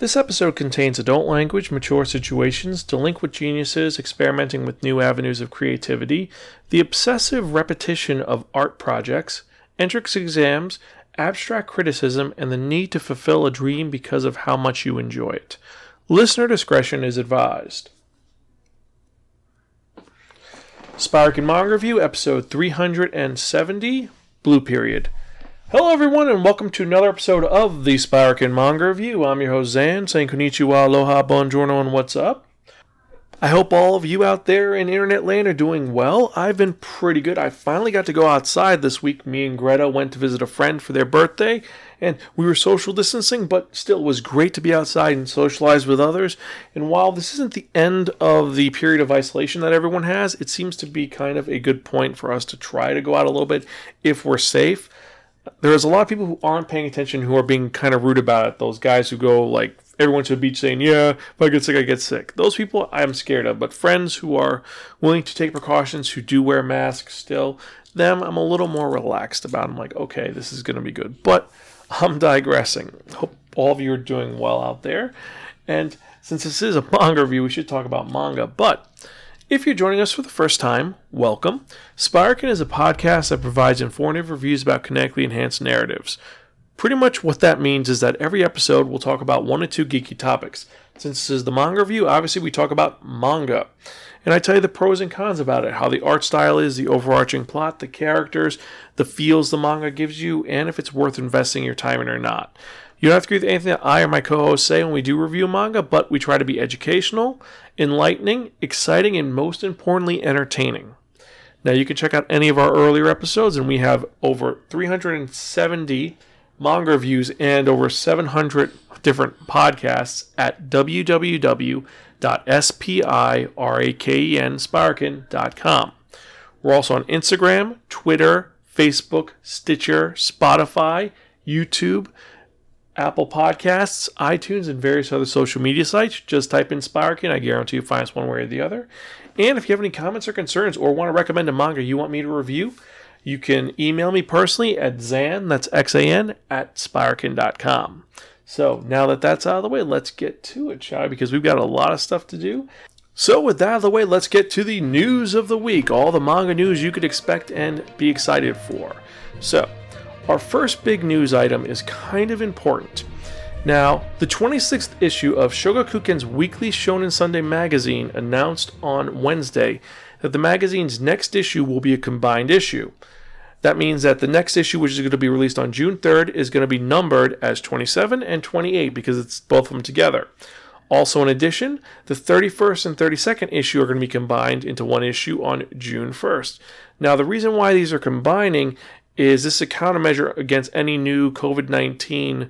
This episode contains adult language, mature situations, delinquent geniuses experimenting with new avenues of creativity, the obsessive repetition of art projects, entrance exams, abstract criticism, and the need to fulfill a dream because of how much you enjoy it. Listener discretion is advised. Spiraken Manga Review, episode 370, Blue Period. Hello, everyone, and welcome to another episode of the Spiraken Manga Review. I'm your host, Xan, saying konnichiwa, aloha, buongiorno, and what's up. I hope all of you out there in internet land are doing well. I've been pretty good. I finally got to go outside this week. Me and Greta went to visit a friend for their birthday, and we were social distancing, but still, it was great to be outside and socialize with others. And while this isn't the end of the period of isolation that everyone has, it seems to be kind of a good point for us to try to go out a little bit if we're safe there's a lot of people who aren't paying attention who are being kind of rude about it. Those guys who go like everyone to the beach saying, "Yeah, if I get sick, I get sick." Those people I'm scared of. But friends who are willing to take precautions, who do wear masks still, them I'm a little more relaxed about. I'm like, okay, this is going to be good. But I'm digressing. Hope all of you are doing well out there. And since this is a manga review, we should talk about manga. But if you're joining us for the first time, welcome. Spiraken is a podcast that provides informative reviews about connectly enhanced narratives. Pretty much what that means is that every episode we'll talk about one or two geeky topics. Since this is the manga review, obviously we talk about manga. And I tell you the pros and cons about it, how the art style is, the overarching plot, the characters, the feels the manga gives you, and if it's worth investing your time in or not. You don't have to agree with anything that I or my co hosts say when we do review manga, but we try to be educational, enlightening, exciting, and most importantly, entertaining. Now, you can check out any of our earlier episodes, and we have over 370 manga reviews and over 700 different podcasts at www.spiraken.com. We're also on Instagram, Twitter, Facebook, Stitcher, Spotify, YouTube. Apple Podcasts, iTunes, and various other social media sites. Just type in Spiraken. I guarantee you find us one way or the other. And if you have any comments or concerns or want to recommend a manga you want me to review, you can email me personally at Xan, that's X-A-N, at Spiraken.com. So now that that's out of the way, let's get to it, shall we? Because we've got a lot of stuff to do. So with that out of the way, let's get to the news of the week. All the manga news you could expect and be excited for. So, our first big news item is kind of important. Now, the 26th issue of Shogakukan's weekly Shonen Sunday magazine announced on Wednesday that the magazine's next issue will be a combined issue. That means that the next issue, which is going to be released on June 3rd, is going to be numbered as 27 and 28 because it's both of them together. Also, in addition, the 31st and 32nd issue are going to be combined into one issue on June 1st. Now, the reason why these are combining is this a countermeasure against any new COVID 19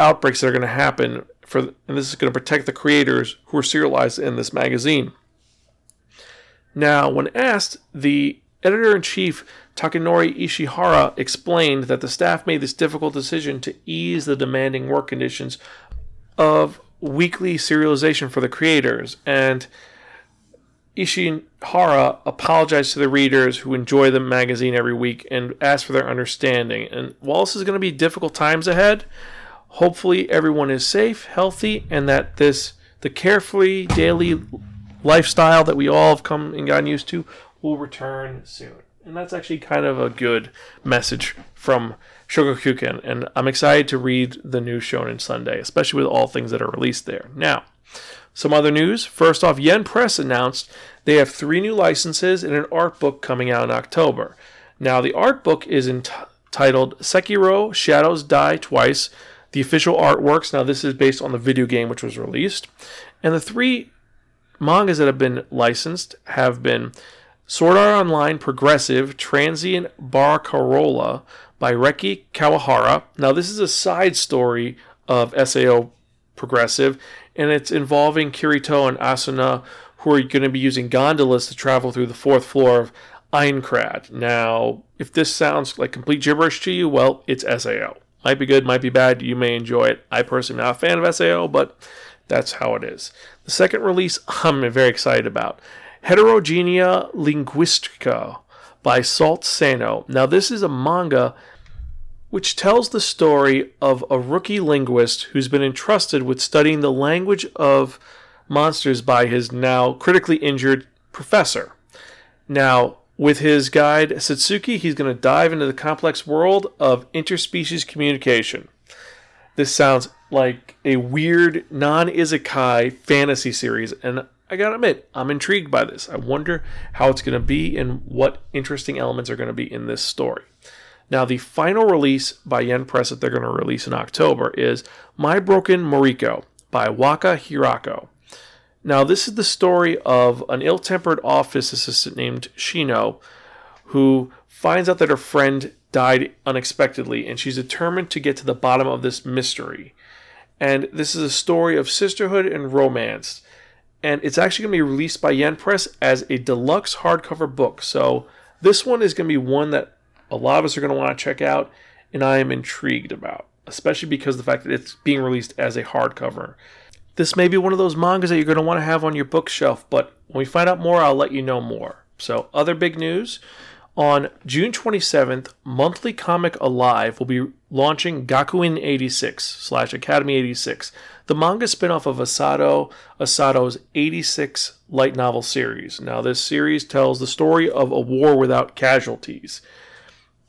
outbreaks that are going to happen for and this is going to protect the creators who are serialized in this magazine. Now, when asked, the editor in chief Takanori Ishihara explained that the staff made this difficult decision to ease the demanding work conditions of weekly serialization for the creators and Ishihara apologized to the readers who enjoy the magazine every week and asked for their understanding. And while this is going to be difficult times ahead, hopefully everyone is safe, healthy, and that this the carefree daily lifestyle that we all have come and gotten used to will return soon. And that's actually kind of a good message from Shogakukan. And I'm excited to read the new Shonen Sunday, especially with all things that are released there. Now, some other news. First off, Yen Press announced they have three new licenses and an art book coming out in October. Now, the art book is entitled Sekiro Shadows Die Twice, the official artworks. Now, this is based on the video game which was released. And the three mangas that have been licensed have been Sword Art Online Progressive Transient Barcarola by Reki Kawahara. Now, this is a side story of SAO Progressive, and it's involving Kirito and Asuna, who are going to be using gondolas to travel through the fourth floor of Aincrad. Now, if this sounds like complete gibberish to you, well, it's SAO. Might be good, might be bad. You may enjoy it. I personally am not a fan of SAO, but that's how it is. The second release I'm very excited about Heterogenea Linguistica by Salt Sano. Now, this is a manga which tells the story of a rookie linguist who's been entrusted with studying the language of monsters by his now critically injured professor. Now, with his guide Satsuki, he's going to dive into the complex world of interspecies communication. This sounds like a weird non isekai fantasy series, and I gotta admit, I'm intrigued by this. I wonder how it's going to be and what interesting elements are going to be in this story. Now, the final release by Yen Press that they're going to release in October is My Broken Mariko by Waka Hirako. Now, this is the story of an ill tempered office assistant named Shino who finds out that her friend died unexpectedly and she's determined to get to the bottom of this mystery. And this is a story of sisterhood and romance. And it's actually going to be released by Yen Press as a deluxe hardcover book. So, this one is going to be one that a lot of us are going to want to check out, and I am intrigued about, especially because of the fact that it's being released as a hardcover. This may be one of those mangas that you're going to want to have on your bookshelf, but when we find out more, I'll let you know more. So, other big news on June 27th, Monthly Comic Alive will be launching Gakuen 86 slash Academy 86, the manga spinoff of Asato Asato's 86 light novel series. Now, this series tells the story of a war without casualties.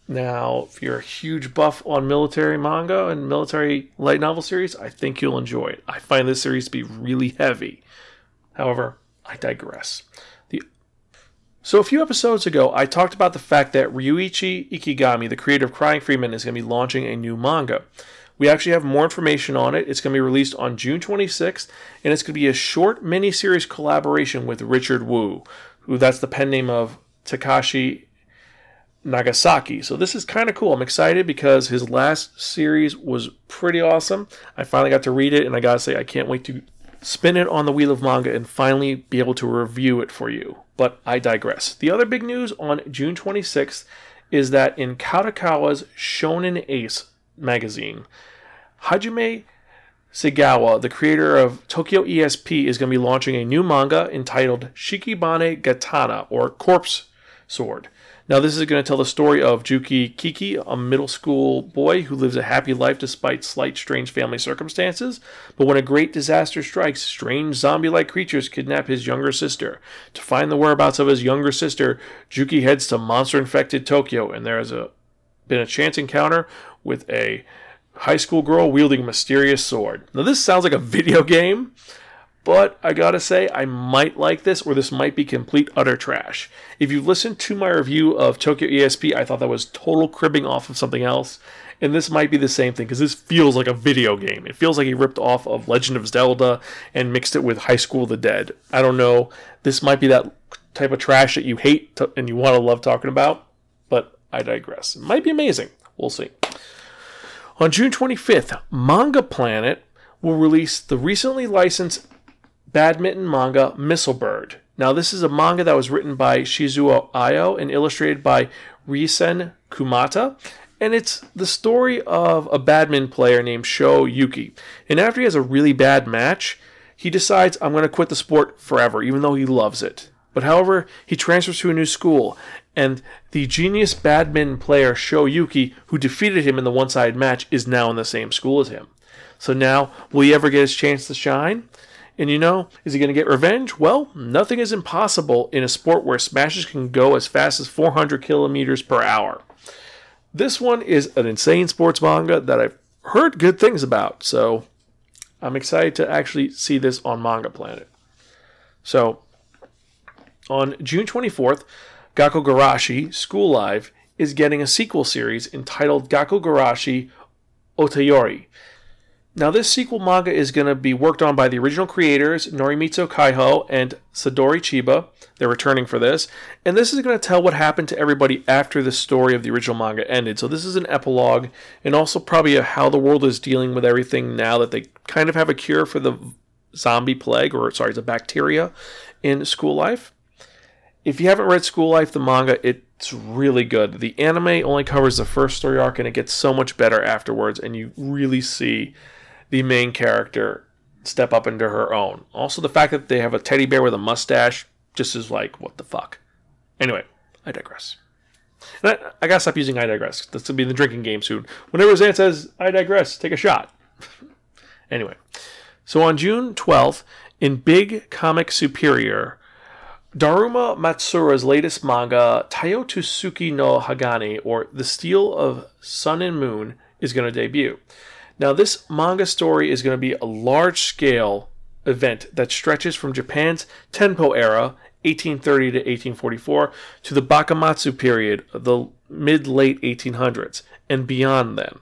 Now, if you're a huge buff on military manga and military light novel series, I think you'll enjoy it. I find this series to be really heavy. However, I digress. The so a few episodes ago, I talked about the fact that Ryoichi Ikegami, the creator of Crying Freeman, is going to be launching a new manga. We actually have more information on it. It's going to be released on June 26th, and it's going to be a short mini-series collaboration with Richard Wu, who that's the pen name of Takashi Nagasaki. So this is kind of cool. I'm excited because his last series was pretty awesome. I finally got to read it, and I gotta say, I can't wait to spin it on the wheel of manga and finally be able to review it for you. But I digress. The other big news on June 26th is that in Kadokawa's Shonen Ace magazine, Hajime Segawa, the creator of Tokyo ESP, is going to be launching a new manga entitled Shikibane Gatana, or Corpse Sword. Now, this is going to tell the story of Juki Kiki, a middle school boy who lives a happy life despite slight strange family circumstances. But when a great disaster strikes, strange zombie like creatures kidnap his younger sister. To find the whereabouts of his younger sister, Juki heads to monster infected Tokyo, and there has a, been a chance encounter with a high school girl wielding a mysterious sword. Now, this sounds like a video game. But I gotta say, I might like this, or this might be complete utter trash. If you've listened to my review of Tokyo ESP, I thought that was total cribbing off of something else. And this might be the same thing, because this feels like a video game. It feels like he ripped off of Legend of Zelda and mixed it with High School of the Dead. I don't know. This might be that type of trash that you hate to, and you want to love talking about, but I digress. It might be amazing. We'll see. On June 25th, Manga Planet will release the recently licensed badminton manga Missile Bird. Now, this is a manga that was written by Shizuo Ayo and illustrated by Risen Kumata. And it's the story of a badminton player named Sho Yuki. And after he has a really bad match, he decides, I'm going to quit the sport forever, even though he loves it. But however, he transfers to a new school, and the genius badminton player Sho Yuki, who defeated him in the one sided match, is now in the same school as him. So now, will he ever get his chance to shine? And you know, is he going to get revenge? Well, nothing is impossible in a sport where smashes can go as fast as 400 kilometers per hour. This one is an insane sports manga that I've heard good things about, so I'm excited to actually see this on Manga Planet. So, on June 24th, Gakko Gurashi School Live is getting a sequel series entitled Gakko Gurashi Otayori. Now, this sequel manga is going to be worked on by the original creators, Norimitsu Kaiho and Sadoru Chiba. They're returning for this. And this is going to tell what happened to everybody after the story of the original manga ended. So, this is an epilogue and also probably how the world is dealing with everything now that they kind of have a cure for the zombie plague, or sorry, the bacteria in school life. If you haven't read School Life, the manga, it's really good. The anime only covers the first story arc and it gets so much better afterwards, and you really see the main character step up into her own. Also, the fact that they have a teddy bear with a mustache just is like, what the fuck. Anyway, I digress. I, I gotta stop using I digress. That's gonna be the drinking game soon. Whenever Xan says I digress, take a shot. anyway, so on June 12th, in Big Comic Superior, Daruma Matsura's latest manga, Taiyotsuki no Hagane, or The Steel of Sun and Moon, is going to debut. Now, this manga story is going to be a large scale event that stretches from Japan's Tenpo era, 1830 to 1844, to the Bakumatsu period, the mid late 1800s, and beyond then.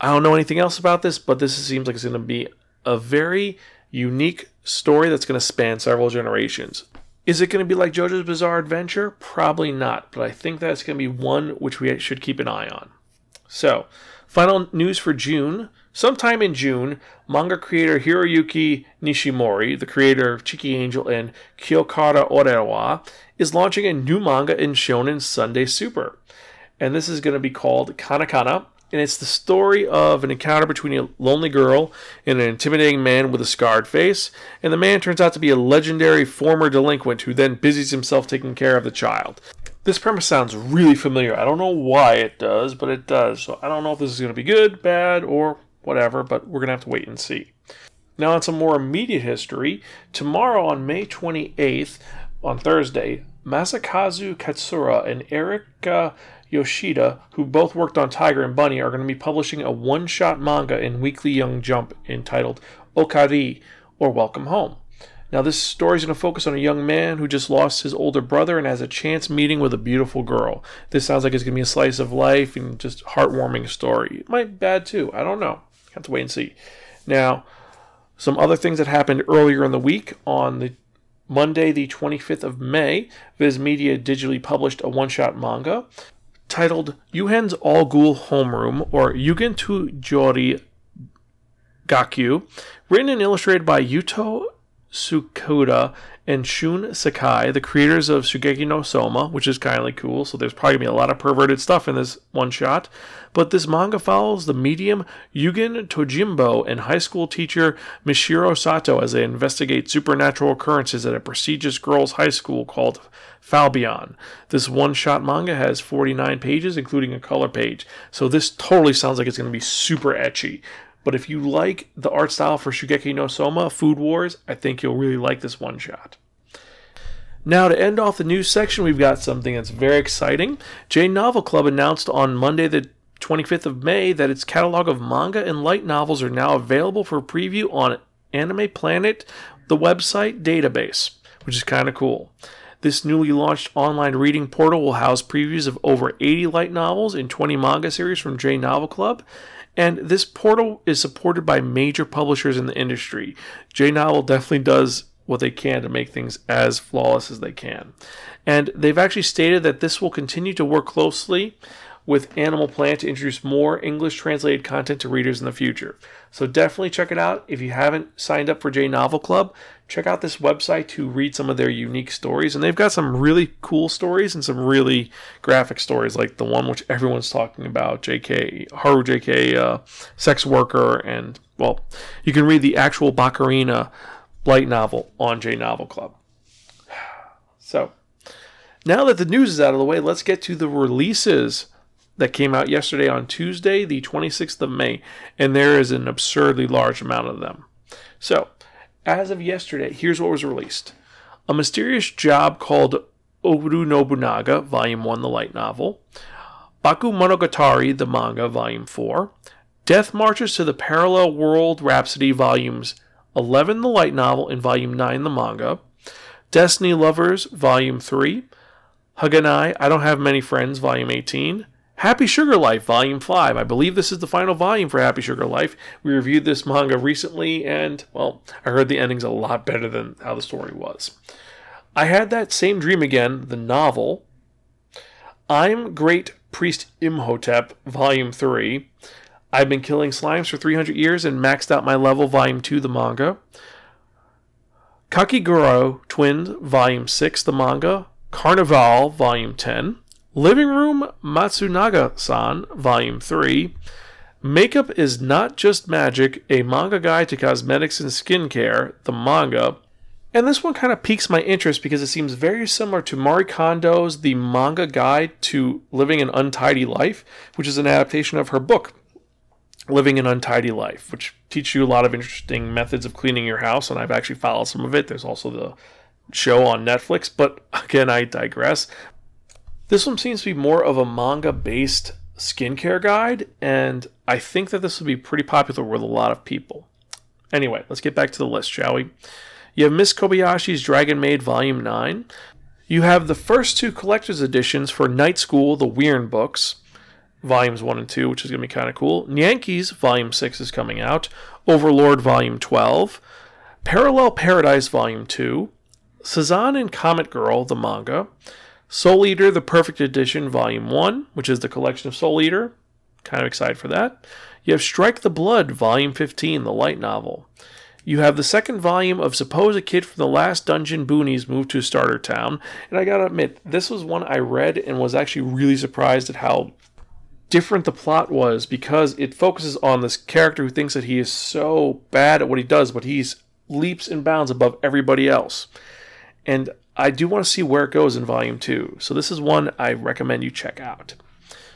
I don't know anything else about this, but this seems like it's going to be a very unique story that's going to span several generations. Is it going to be like JoJo's Bizarre Adventure? Probably not, but I think that's going to be one which we should keep an eye on. So, final news for June. Sometime in June, manga creator Hiroyuki Nishimori, the creator of Cheeky Angel and Kyokara Orewa, is launching a new manga in Shonen Sunday Super. And this is going to be called Kanakana, and it's the story of an encounter between a lonely girl and an intimidating man with a scarred face. And the man turns out to be a legendary former delinquent who then busies himself taking care of the child. This premise sounds really familiar. I don't know why it does, but it does. So I don't know if this is going to be good, bad, or whatever, but we're going to have to wait and see. Now, on some more immediate history, tomorrow on May 28th, on Thursday, Masakazu Katsura and Erika Yoshida, who both worked on Tiger and Bunny, are going to be publishing a one shot manga in Weekly Young Jump entitled Okari, or Welcome Home. Now, this story is going to focus on a young man who just lost his older brother and has a chance meeting with a beautiful girl. This sounds like it's going to be a slice of life and just heartwarming story. It might be bad too. I don't know. Have to wait and see. Now, some other things that happened earlier in the week on the Monday, the 25th of May, Viz Media digitally published a one shot manga titled Yugen's All Ghoul Homeroom or Yugen to Jori Gakyu, written and illustrated by Yuto Tsukuda and Shun Saeki, the creators of Shingeki no Soma, which is kind of cool. So there's probably gonna be a lot of perverted stuff in this one shot. But this manga follows the medium Yugen Tojimbo and high school teacher Mishiro Sato as they investigate supernatural occurrences at a prestigious girls' high school called Falbion. This one shot manga has 49 pages, including a color page. So this totally sounds like it's to be super ecchi. But if you like the art style for Shingeki no Soma, Food Wars, I think you'll really like this one shot. Now, to end off the news section, we've got something that's very exciting. J Novel Club announced on Monday, the 25th of May, that its catalog of manga and light novels are now available for preview on Anime Planet, the website database, which is kind of cool. This newly launched online reading portal will house previews of over 80 light novels and 20 manga series from J Novel Club. And this portal is supported by major publishers in the industry. J Novel definitely does what they can to make things as flawless as they can. And they've actually stated that this will continue to work closely with Anime Planet to introduce more English translated content to readers in the future. So definitely check it out. If you haven't signed up for J Novel Club, check out this website to read some of their unique stories. And they've got some really cool stories and some really graphic stories, like the one which everyone's talking about JK, Haru JK, uh, sex worker. And, well, you can read the actual Baccarina light novel on J Novel Club. So, now that the news is out of the way, let's get to the releases that came out yesterday on Tuesday, the 26th of May, and there is an absurdly large amount of them. So, as of yesterday, here's what was released. A Mysterious Job Called Oda Nobunaga, Volume 1, the light novel, Baku Monogatari, the manga, Volume 4, Death Marches to the Parallel World Rhapsody, Volumes 11, the light novel, and Volume 9, the manga, Destiny Lovers, Volume 3, Haganai, I Don't Have Many Friends, Volume 18, Happy Sugar Life, Volume 5. I believe this is the final volume for Happy Sugar Life. We reviewed this manga recently, and, well, I heard the ending's a lot better than how the story was. I had that same dream again, the novel. I'm Great Priest Imhotep, Volume 3. I've been killing slimes for 300 years and maxed out my level, Volume 2, the manga. Kakegurui Twins, Volume 6, the manga. Carnival, Volume 10. Living Room Matsunaga san, Volume 3. Makeup is Not Just Magic, a manga guide to cosmetics and skincare, the manga. And this one kind of piques my interest because it seems very similar to Marie Kondo's The Manga Guide to Living an Untidy Life, which is an adaptation of her book, Living an Untidy Life, which teaches you a lot of interesting methods of cleaning your house. And I've actually followed some of it. There's also the show on Netflix, but again, I digress. This one seems to be more of a manga based skincare guide, and I think that this will be pretty popular with a lot of people. Anyway, let's get back to the list, shall we? You have Miss Kobayashi's Dragon Maid Volume 9. You have the first two collector's editions for Night School, the Weird books, Volumes 1 and 2, which is going to be kind of cool. Yankees Volume 6 is coming out. Overlord Volume 12. Parallel Paradise Volume 2. Sazan and Comet Girl, the manga. Soul Eater, the Perfect Edition, Volume 1, which is the collection of Soul Eater. Kind of excited for that. You have Strike the Blood, Volume 15, the light novel. You have the second volume of Suppose a Kid from the Last Dungeon Boonies moved to Starter Town. And I gotta admit, this was one I read and was actually really surprised at how different the plot was because it focuses on this character who thinks that he is so bad at what he does, but he's leaps and bounds above everybody else. And I do want to see where it goes in volume two. So this is one I recommend you check out.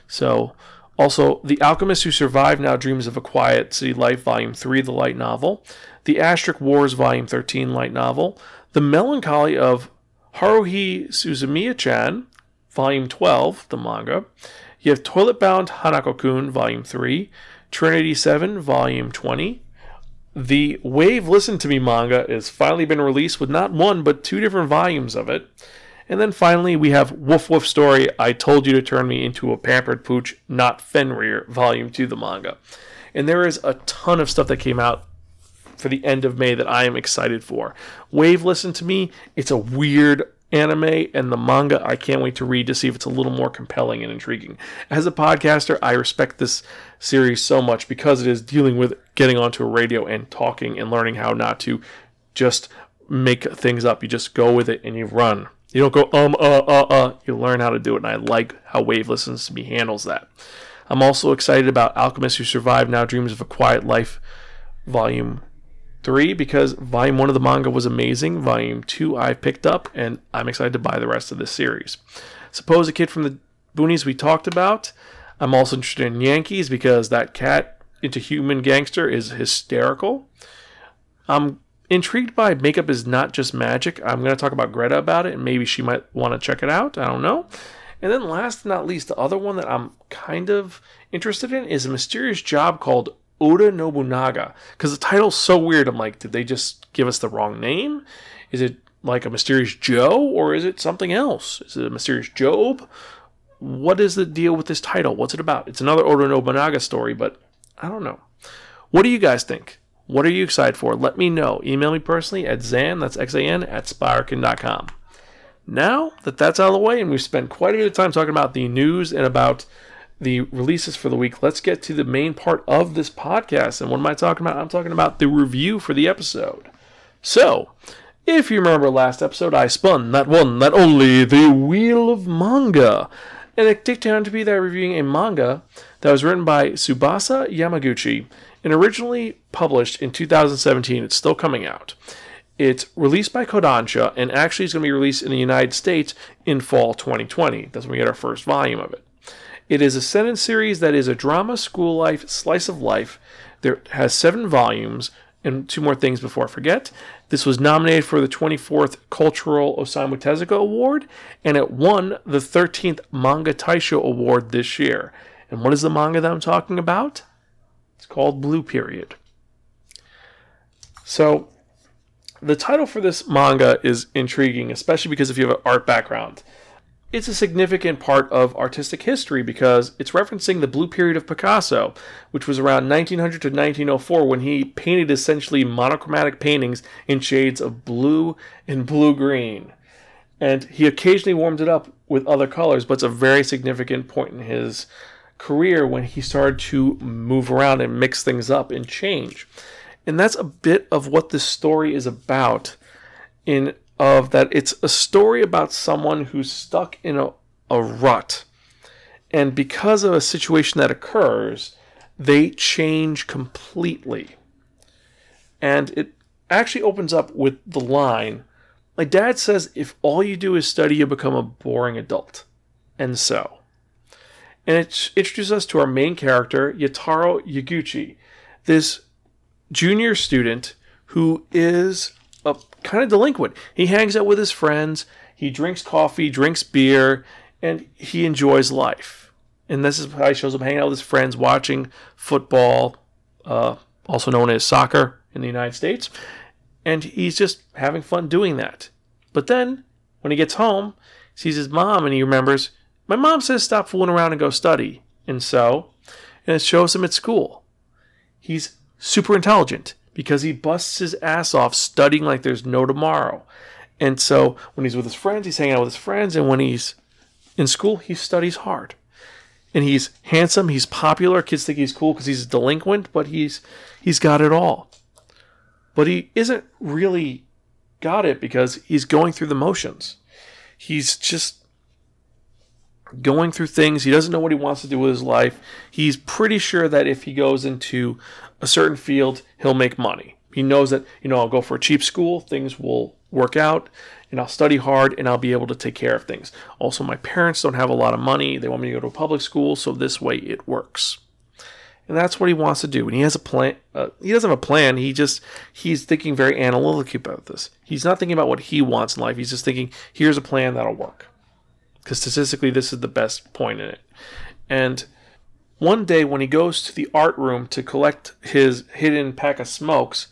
So also, The Alchemist Who Survived Now Dreams of a Quiet City Life, Volume 3, the light novel. The Asterisk Wars, Volume 13, light novel. The Melancholy of Haruhi Suzumiya chan, Volume 12, the manga. You have Toilet Bound Hanako kun, Volume 3. Trinity 7, Volume 20. The Wave Listen to Me manga has finally been released with not one but two different volumes of it. And then finally, we have Woof Woof Story I Told You to Turn Me Into a Pampered Pooch, Not Fenrir, Volume 2, the manga. And there is a ton of stuff that came out for the end of May that I am excited for. Wave Listen to Me, it's a weird anime, and the manga I can't wait to read to see if it's a little more compelling and intriguing. As a podcaster, I respect this series so much because it is dealing with getting onto a radio and talking and learning how not to just make things up. You just go with it and you run. You don't go um uh uh uh. You learn how to do it, and I like how Wave Listens to Me handles that. I'm also excited about Alchemist Who Survived Now Dreams of a Quiet Life, Volume 3, because Volume 1 of the manga was amazing. Volume 2 I picked up, and I'm excited to buy the rest of this series. Suppose a Kid from the Boonies we talked about. I'm also interested in Yankees because that cat into human gangster is hysterical. I'm intrigued by Makeup is Not Just Magic. I'm going to talk about Greta about it, and maybe she might want to check it out. I don't know. And then, last but not least, the other one that I'm kind of interested in is a mysterious job called Oda Nobunaga. Because the title's so weird. I'm like, did they just give us the wrong name? Is it like a mysterious Joe, or is it something else? Is it a mysterious Job? What is the deal with this title? What's it about? It's another Oda Nobunaga story, but I don't know. What do you guys think? What are you excited for? Let me know. Email me personally at Xan, that's X-A-N, at Spiraken.com. Now that that's out of the way and we've spent quite a bit of time talking about the news and about the releases for the week, let's get to the main part of this podcast. And what am I talking about? I'm talking about the review for the episode. So, if you remember last episode, I spun that one, that only, the Wheel of Manga and it took down to be that reviewing a manga that was written by Tsubasa Yamaguchi and originally published in 2017. It's still coming out. It's released by Kodansha and actually is going to be released in the United States in fall 2020. That's when we get our first volume of it. It is a sentence series that is a drama, school life, slice of life. There has seven volumes and two more things before I forget. This was nominated for the 24th Cultural Osamu Tezuka Award, and it won the 13th Manga Taisho Award this year. And what is the manga that I'm talking about? It's called Blue Period. So, the title for this manga is intriguing, especially because if you have an art background it's a significant part of artistic history because it's referencing the blue period of Picasso, which was around 1900 to 1904 when he painted essentially monochromatic paintings in shades of blue and blue green. And he occasionally warmed it up with other colors, but it's a very significant point in his career when he started to move around and mix things up and change. And that's a bit of what this story is about in of that it's a story about someone who's stuck in a, a rut. And because of a situation that occurs, they change completely. And it actually opens up with the line My dad says if all you do is study, you become a boring adult. And so. And it introduces us to our main character, Yatora Yaguchi, this junior student who is kind of delinquent. He hangs out with his friends, he drinks coffee, drinks beer, and he enjoys life. And this is how he shows up hanging out with his friends, watching football, uh, also known as soccer in the United States. And he's just having fun doing that. But then, when he gets home, he sees his mom and he remembers, my mom says stop fooling around and go study. And so, and it shows him at school. He's super intelligent because he busts his ass off studying like there's no tomorrow. And so when he's with his friends, he's hanging out with his friends, and when he's in school, he studies hard. And he's handsome, he's popular. Kids think he's cool because he's a delinquent, but he's he's got it all. But he isn't really got it because he's going through the motions. He's just going through things. He doesn't know what he wants to do with his life. He's pretty sure that if he goes into a certain field, he'll make money. He knows that, you know, I'll go for a cheap school, things will work out, and I'll study hard and I'll be able to take care of things. Also, my parents don't have a lot of money. They want me to go to a public school, so this way it works. And that's what he wants to do. And he has a plan. Uh, he doesn't have a plan. He just he's thinking very analytically about this. He's not thinking about what he wants in life. He's just thinking, here's a plan that'll work. Because statistically, this is the best point in it. And one day, when he goes to the art room to collect his hidden pack of smokes,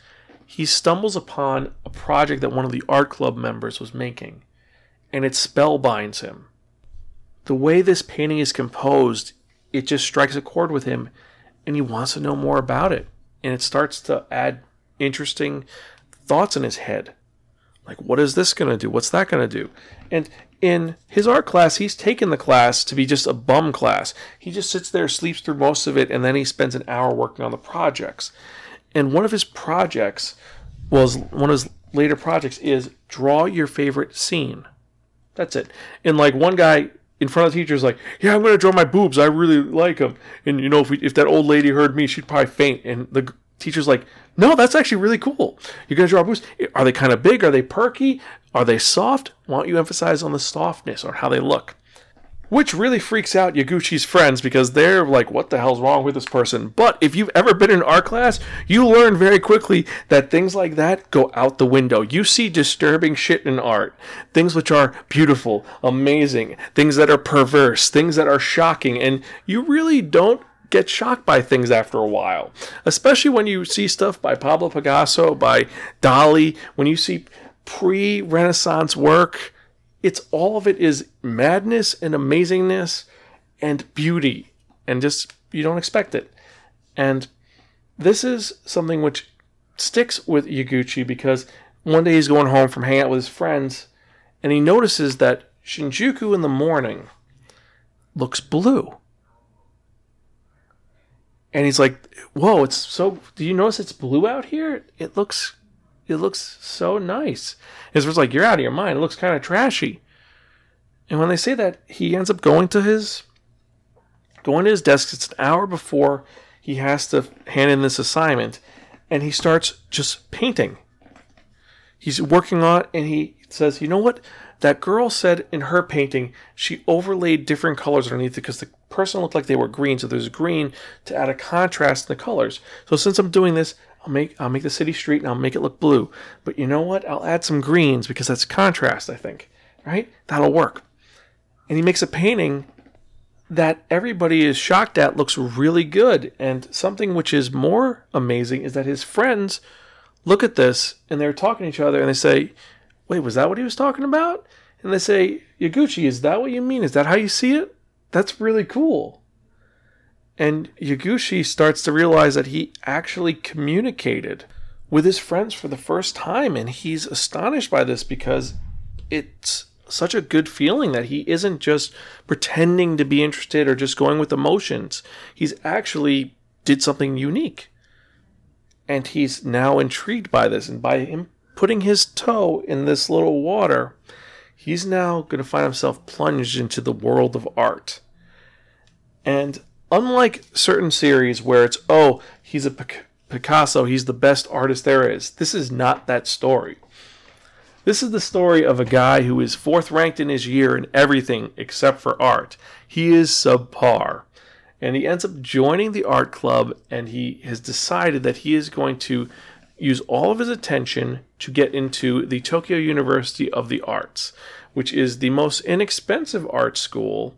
he stumbles upon a project that one of the art club members was making, and it spellbinds him. The way this painting is composed, it just strikes a chord with him, and he wants to know more about it. And it starts to add interesting thoughts in his head. Like, what is this going to do? What's that going to do? And in his art class, he's taken the class to be just a bum class. He just sits there, sleeps through most of it, and then he spends an hour working on the projects. And one of his projects was one of his later projects is draw your favorite scene. That's it. And like one guy in front of the teacher is like, "Yeah, I'm going to draw my boobs. I really like them." And you know, if we, if that old lady heard me, she'd probably faint. And the teacher's like, "No, that's actually really cool. You're going to draw boobs. Are they kind of big? Are they perky? Are they soft? Why don't you emphasize on the softness or how they look?" which really freaks out Yaguchi's friends because they're like, what the hell's wrong with this person? But if you've ever been in art class, you learn very quickly that things like that go out the window. You see disturbing shit in art. Things which are beautiful, amazing, things that are perverse, things that are shocking, and you really don't get shocked by things after a while. Especially when you see stuff by Pablo Picasso, by Dali, when you see pre Renaissance work it's all of it is madness and amazingness and beauty and just you don't expect it and this is something which sticks with Yaguchi because one day he's going home from hanging out with his friends and he notices that Shinjuku in the morning looks blue. And he's like, "Whoa, it's so do you notice it's blue out here? It looks it looks so nice. His friend's like, You're out of your mind. It looks kind of trashy. And when they say that, he ends up going to his going to his desk. It's an hour before he has to hand in this assignment, and he starts just painting. He's working on it, and he says, "You know what? That girl said in her painting she overlaid different colors underneath it because the person looked like they were green, so there's green to add a contrast in the colors. So since I'm doing this, I'll make I'll make the city street and I'll make it look blue. But you know what? I'll add some greens because that's contrast, I think. Right? That'll work. And he makes a painting that everybody is shocked at looks really good. And something which is more amazing is that his friends look at this and they're talking to each other and they say, Wait, was that what he was talking about? And they say, Yaguchi, is that what you mean? Is that how you see it? That's really cool. And Yaguchi starts to realize that he actually communicated with his friends for the first time. And he's astonished by this because it's such a good feeling that he isn't just pretending to be interested or just going with emotions. He's actually did something unique. And he's now intrigued by this. And by him putting his toe in this little water, he's now going to find himself plunged into the world of art. And unlike certain series where it's oh he's a Picasso, he's the best artist there is. This is not that story. This is the story of a guy who is fourth ranked in his year in everything except for art. He is subpar. And he ends up joining the art club and he has decided that he is going to use all of his attention to get into the Tokyo University of the Arts, which is the most inexpensive art school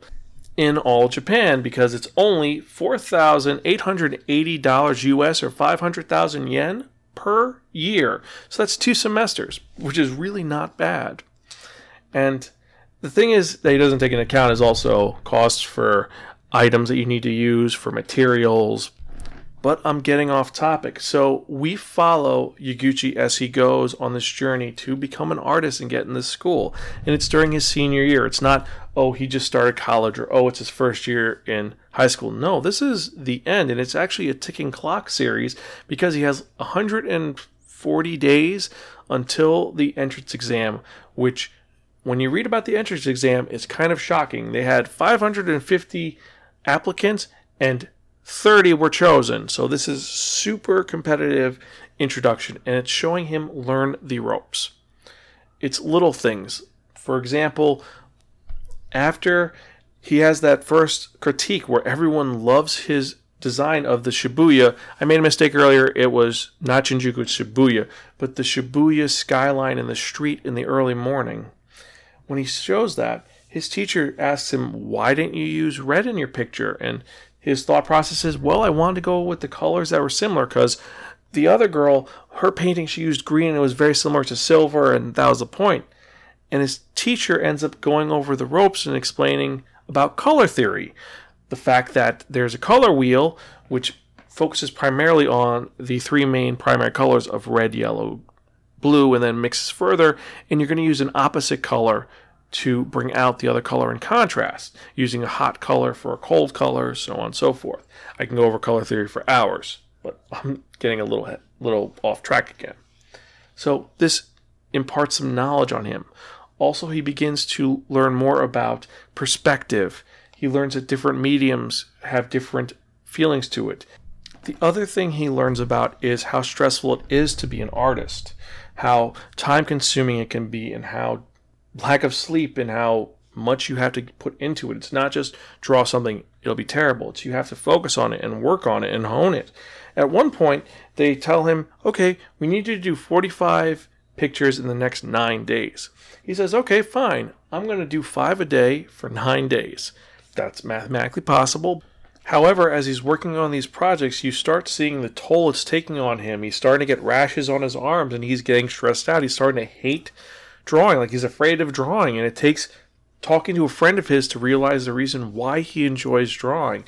in all Japan because it's only $4,880 US or 500,000 yen per year. So that's two semesters, which is really not bad. And the thing is that he doesn't take into account is also costs for items that you need to use, for materials, but I'm getting off topic. So we follow Yaguchi as he goes on this journey to become an artist and get in this school. And it's during his senior year. It's not, oh, he just started college or oh, it's his first year in high school. No, this is the end. And it's actually a ticking clock series because he has 140 days until the entrance exam, which when you read about the entrance exam, it's kind of shocking. They had 550 applicants and 30 were chosen. So this is super competitive introduction and it's showing him learn the ropes. It's little things. For example, after he has that first critique where everyone loves his design of the Shibuya. I made a mistake earlier. It was not Shinjuku, Shibuya. But the Shibuya skyline in the street in the early morning. When he shows that, his teacher asks him, Why didn't you use red in your picture? And his thought process is, well, I wanted to go with the colors that were similar because the other girl, her painting, she used green and it was very similar to silver, and that was the point. And his teacher ends up going over the ropes and explaining about color theory. The fact that there's a color wheel which focuses primarily on the three main primary colors of red, yellow, blue, and then mixes further, and you're going to use an opposite color to bring out the other color in contrast, using a hot color for a cold color, so on and so forth. I can go over color theory for hours, but I'm getting a little little off track again. So this imparts some knowledge on him. Also, he begins to learn more about perspective. He learns that different mediums have different feelings to it. The other thing he learns about is how stressful it is to be an artist, how time consuming it can be, and how lack of sleep and how much you have to put into it. It's not just draw something, it'll be terrible. It's you have to focus on it and work on it and hone it. At one point, they tell him, okay, we need you to do 45 pictures in the next nine days. He says, okay, fine. I'm going to do five a day for nine days. That's mathematically possible. However, as he's working on these projects, you start seeing the toll it's taking on him. He's starting to get rashes on his arms and he's getting stressed out. He's starting to hate drawing. Like he's afraid of drawing, and it takes talking to a friend of his to realize the reason why he enjoys drawing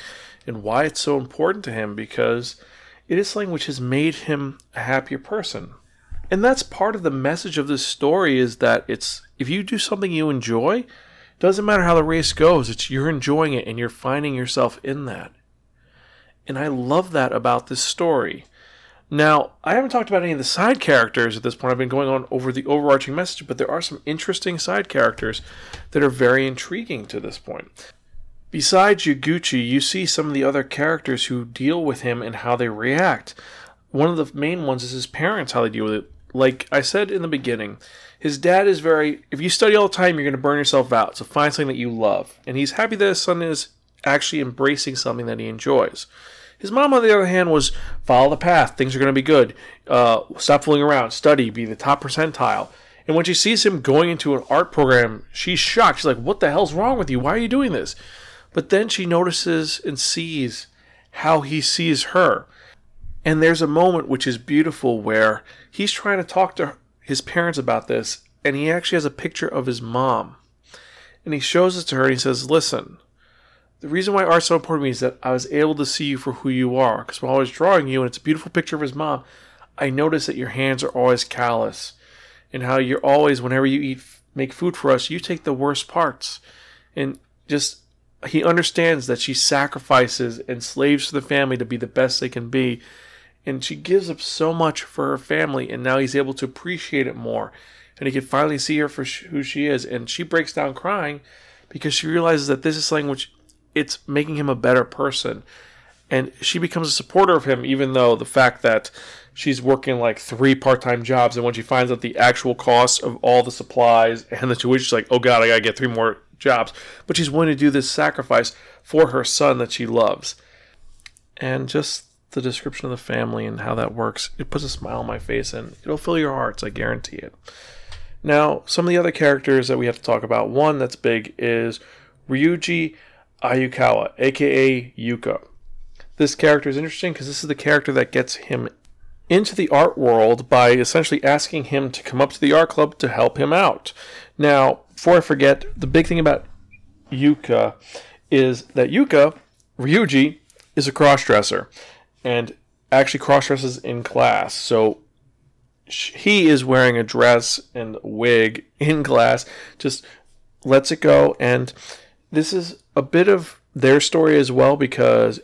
and why it's so important to him because it is something which has made him a happier person. And that's part of the message of this story is that it's if you do something you enjoy, doesn't matter how the race goes, it's you're enjoying it and you're finding yourself in that. And I love that about this story. Now, I haven't talked about any of the side characters at this point. I've been going on over the overarching message, but there are some interesting side characters that are very intriguing to this point. Besides Yaguchi, you see some of the other characters who deal with him and how they react. One of the main ones is his parents, how they deal with it. Like I said in the beginning, his dad is very, if you study all the time, you're going to burn yourself out. So find something that you love. And he's happy that his son is actually embracing something that he enjoys. His mom, on the other hand, was follow the path. Things are going to be good. Uh, stop fooling around. Study. Be the top percentile. And when she sees him going into an art program, she's shocked. She's like, What the hell's wrong with you? Why are you doing this? But then she notices and sees how he sees her. And there's a moment which is beautiful where he's trying to talk to his parents about this, and he actually has a picture of his mom. And he shows it to her and he says, Listen, the reason why art's so important to me is that I was able to see you for who you are. Because while I was drawing you, and it's a beautiful picture of his mom, I noticed that your hands are always callous, and how you're always, whenever you eat, make food for us, you take the worst parts, and just he understands that she sacrifices and slaves for the family to be the best they can be, and she gives up so much for her family, and now he's able to appreciate it more, and he can finally see her for who she is, and she breaks down crying because she realizes that this is something which it's making him a better person. and she becomes a supporter of him, even though the fact that she's working like three part-time jobs, and when she finds out the actual cost of all the supplies and the tuition, she's like, "Oh God, I gotta get three more jobs." But she's willing to do this sacrifice for her son that she loves, and just the description of the family and how that works, it puts a smile on my face, and it'll fill your hearts. I guarantee it. Now, some of the other characters that we have to talk about. One that's big is Ryuji Ayukawa, aka Yuka. This character is interesting because this is the character that gets him into the art world by essentially asking him to come up to the art club to help him out. Now, before I forget, the big thing about Yuka is that Yuka, Ryuji, is a crossdresser and actually crossdresses in class. So he is wearing a dress and wig in class, just lets it go. And this is a bit of their story as well because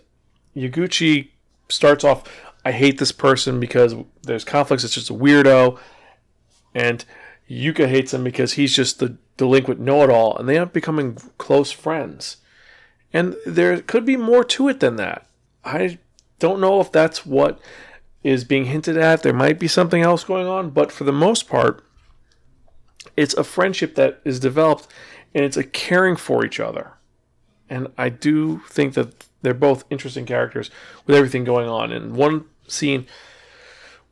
Yaguchi starts off, I hate this person because there's conflicts, it's just a weirdo. And Yuka hates him because he's just the delinquent know it all. And they end up becoming close friends. And there could be more to it than that. I don't know if that's what is being hinted at. There might be something else going on, but for the most part, it's a friendship that is developed and it's a caring for each other. And I do think that they're both interesting characters with everything going on. And one scene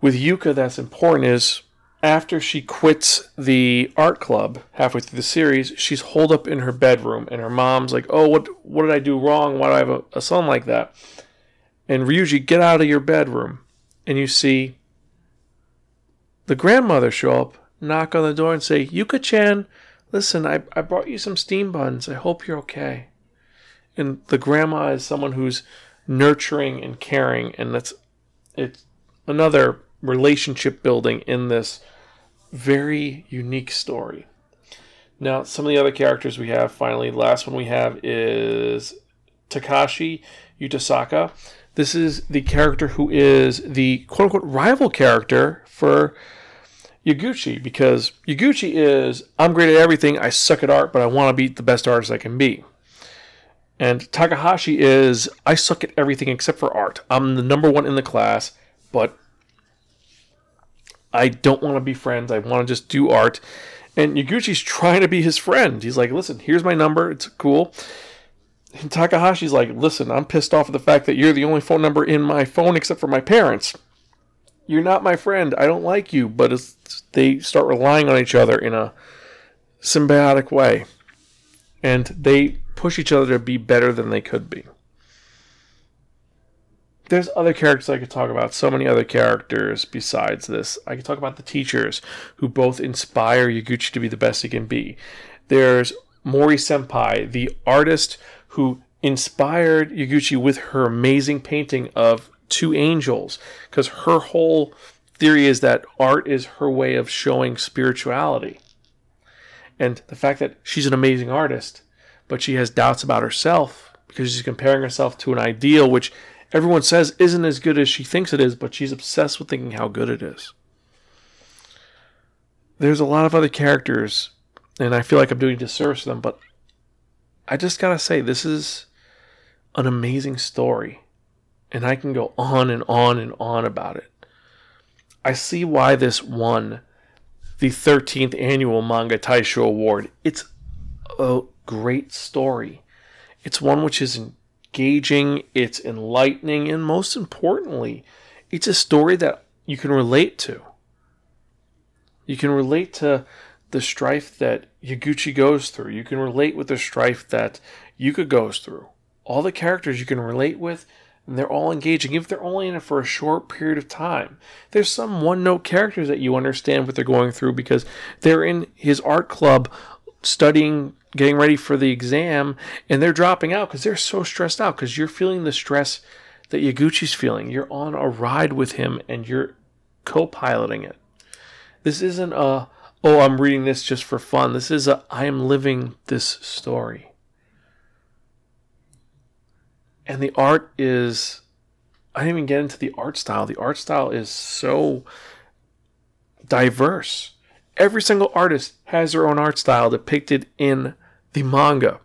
with Yuka that's important is after she quits the art club halfway through the series, she's holed up in her bedroom, and her mom's like, "Oh, what what did I do wrong? Why do I have a, a son like that?" And Ryuji, get out of your bedroom, and you see the grandmother show up, knock on the door, and say, "Yuka-chan, listen, I I brought you some steam buns. I hope you're okay." and the grandma is someone who's nurturing and caring, and that's it's another relationship building in this very unique story. Now, some of the other characters we have, finally, the last one we have is Takashi Utasaka. This is the character who is the quote unquote rival character for Yaguchi because Yaguchi is I'm great at everything, I suck at art, but I want to be the best artist I can be. And Takahashi is I suck at everything except for art. I'm the number one in the class, but I don't want to be friends. I want to just do art. And Yaguchi's trying to be his friend. He's like, listen, here's my number. It's cool. And Takahashi's like, listen, I'm pissed off at the fact that you're the only phone number in my phone except for my parents. You're not my friend. I don't like you. But they start relying on each other in a symbiotic way. And they push each other to be better than they could be. There's other characters I could talk about, so many other characters besides this. I could talk about the teachers who both inspire Yaguchi to be the best he can be. There's Mori Senpai, the artist who inspired Yaguchi with her amazing painting of two angels, because her whole theory is that art is her way of showing spirituality. And the fact that she's an amazing artist but she has doubts about herself because she's comparing herself to an ideal which everyone says isn't as good as she thinks it is, but she's obsessed with thinking how good it is. There's a lot of other characters, and I feel like I'm doing disservice to them, but I just gotta say, this is an amazing story, and I can go on and on and on about it. I see why this won the 13th annual Manga Taisho Award. It's a great story. It's one which is engaging, it's enlightening, and most importantly, it's a story that you can relate to. You can relate to the strife that Yaguchi goes through. You can relate with the strife that Yuka goes through. All the characters you can relate with, they're all engaging, if they're only in it for a short period of time. There's some one note characters that you understand what they're going through because they're in his art club studying getting ready for the exam and they're dropping out because they're so stressed out because you're feeling the stress that Yaguchi's feeling. You're on a ride with him and you're co piloting it. This isn't a, oh, I'm reading this just for fun. This is a, I am living this story. And the art is, I didn't even get into the art style. The art style is so diverse every single artist has their own art style depicted in the manga.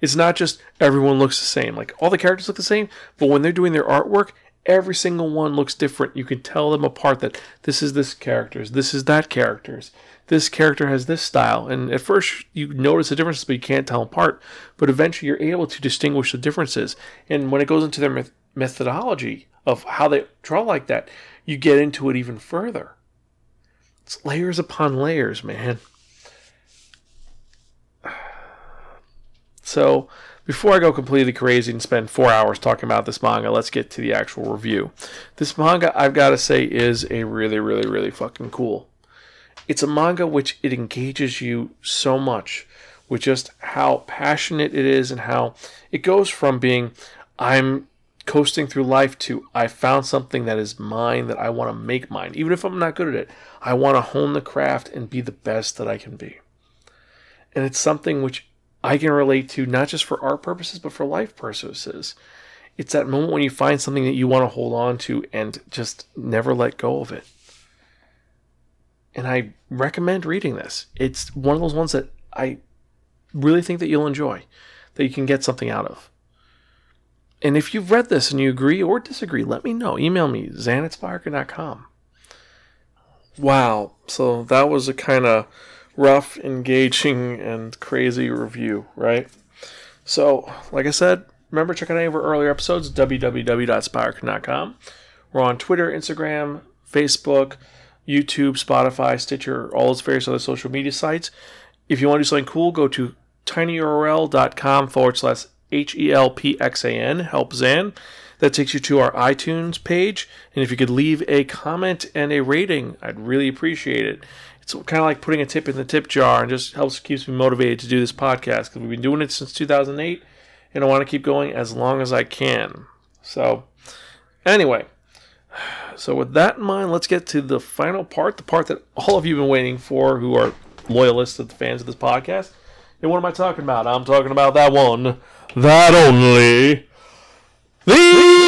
It's not just everyone looks the same. Like all the characters look the same, but when they're doing their artwork, every single one looks different. You can tell them apart that this is this character's, this is that character's. This character has this style, and at first you notice the differences, but you can't tell apart. But eventually, you're able to distinguish the differences. And when it goes into their methodology of how they draw like that, you get into it even further. It's layers upon layers, man. So, before I go completely crazy and spend four hours talking about this manga, let's get to the actual review. This manga, I've got to say, is a really, really, really fucking cool. It's a manga which it engages you so much with just how passionate it is and how it goes from being I'm coasting through life to I found something that is mine that I want to make mine. Even if I'm not good at it, I want to hone the craft and be the best that I can be. And it's something which I can relate to not just for art purposes, but for life purposes. It's that moment when you find something that you want to hold on to and just never let go of it. And I recommend reading this. It's one of those ones that I really think that you'll enjoy, that you can get something out of. And if you've read this and you agree or disagree, let me know. Email me, Xan Wow. So that was a kind of rough, engaging, and crazy review, right? So, like I said, remember check out any of our earlier episodes, www.spiraken.com. We're on Twitter, Instagram, Facebook, YouTube, Spotify, Stitcher, all those various other social media sites. If you want to do something cool, go to tinyurl.com forward slash H E L P X A N, help Xan. That takes you to our iTunes page. And if you could leave a comment and a rating, I'd really appreciate it it's kind of like putting a tip in the tip jar and just helps keeps me motivated to do this podcast because we've been doing it since 2008 and I want to keep going as long as I can. So, anyway, so with that in mind, let's get to the final part, the part that all of you have been waiting for who are loyalists of the fans of this podcast. And what am I talking about? I'm talking about that one, that only, the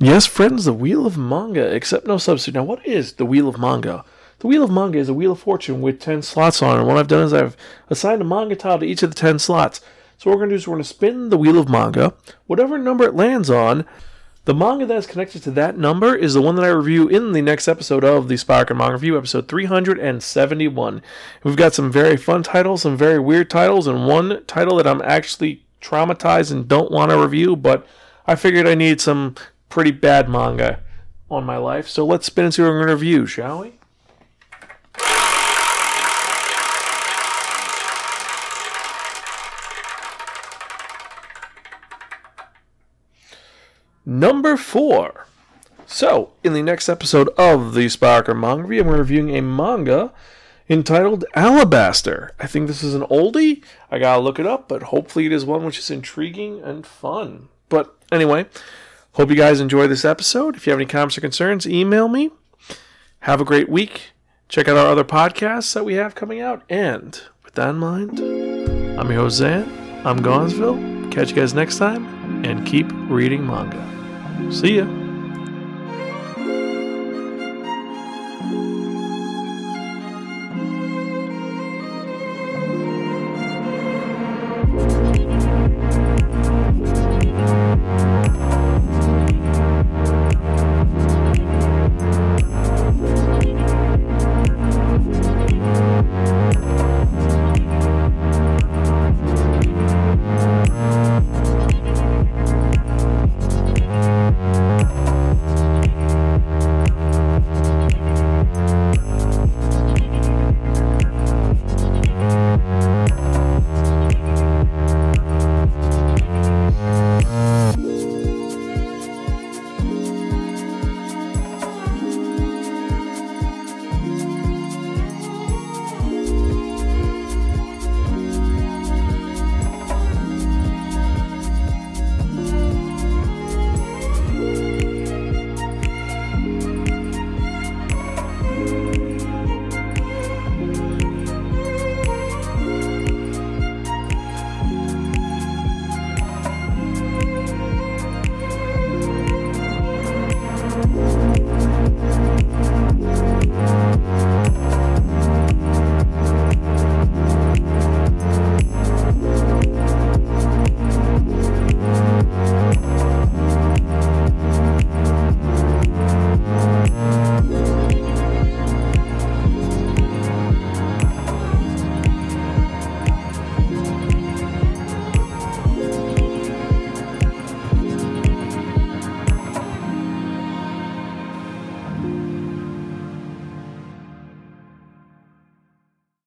Yes, friends, the Wheel of Manga, except no substitute. Now, what is the Wheel of Manga? The Wheel of Manga is a Wheel of Fortune with 10 slots on it. And what I've done is I've assigned a manga tile to each of the 10 slots. So what we're going to do is we're going to spin the Wheel of Manga. Whatever number it lands on, the manga that is connected to that number is the one that I review in the next episode of the Spiraken Manga Review, episode 371. We've got some very fun titles, some very weird titles, and one title that I'm actually traumatized and don't want to review, but I figured I need some pretty bad manga on my life. So let's spin into a review, shall we? Number four. So, in the next episode of the Spiraken Manga I'm reviewing a manga entitled Alabaster. I think this is an oldie. I gotta look it up, but hopefully it is one which is intriguing and fun. But anyway, Hope you guys enjoy this episode. If you have any comments or concerns, email me. Have a great week. Check out our other podcasts that we have coming out. And with that in mind, I'm your host, Xan. I'm Gonzville. Catch you guys next time and keep reading manga. See ya.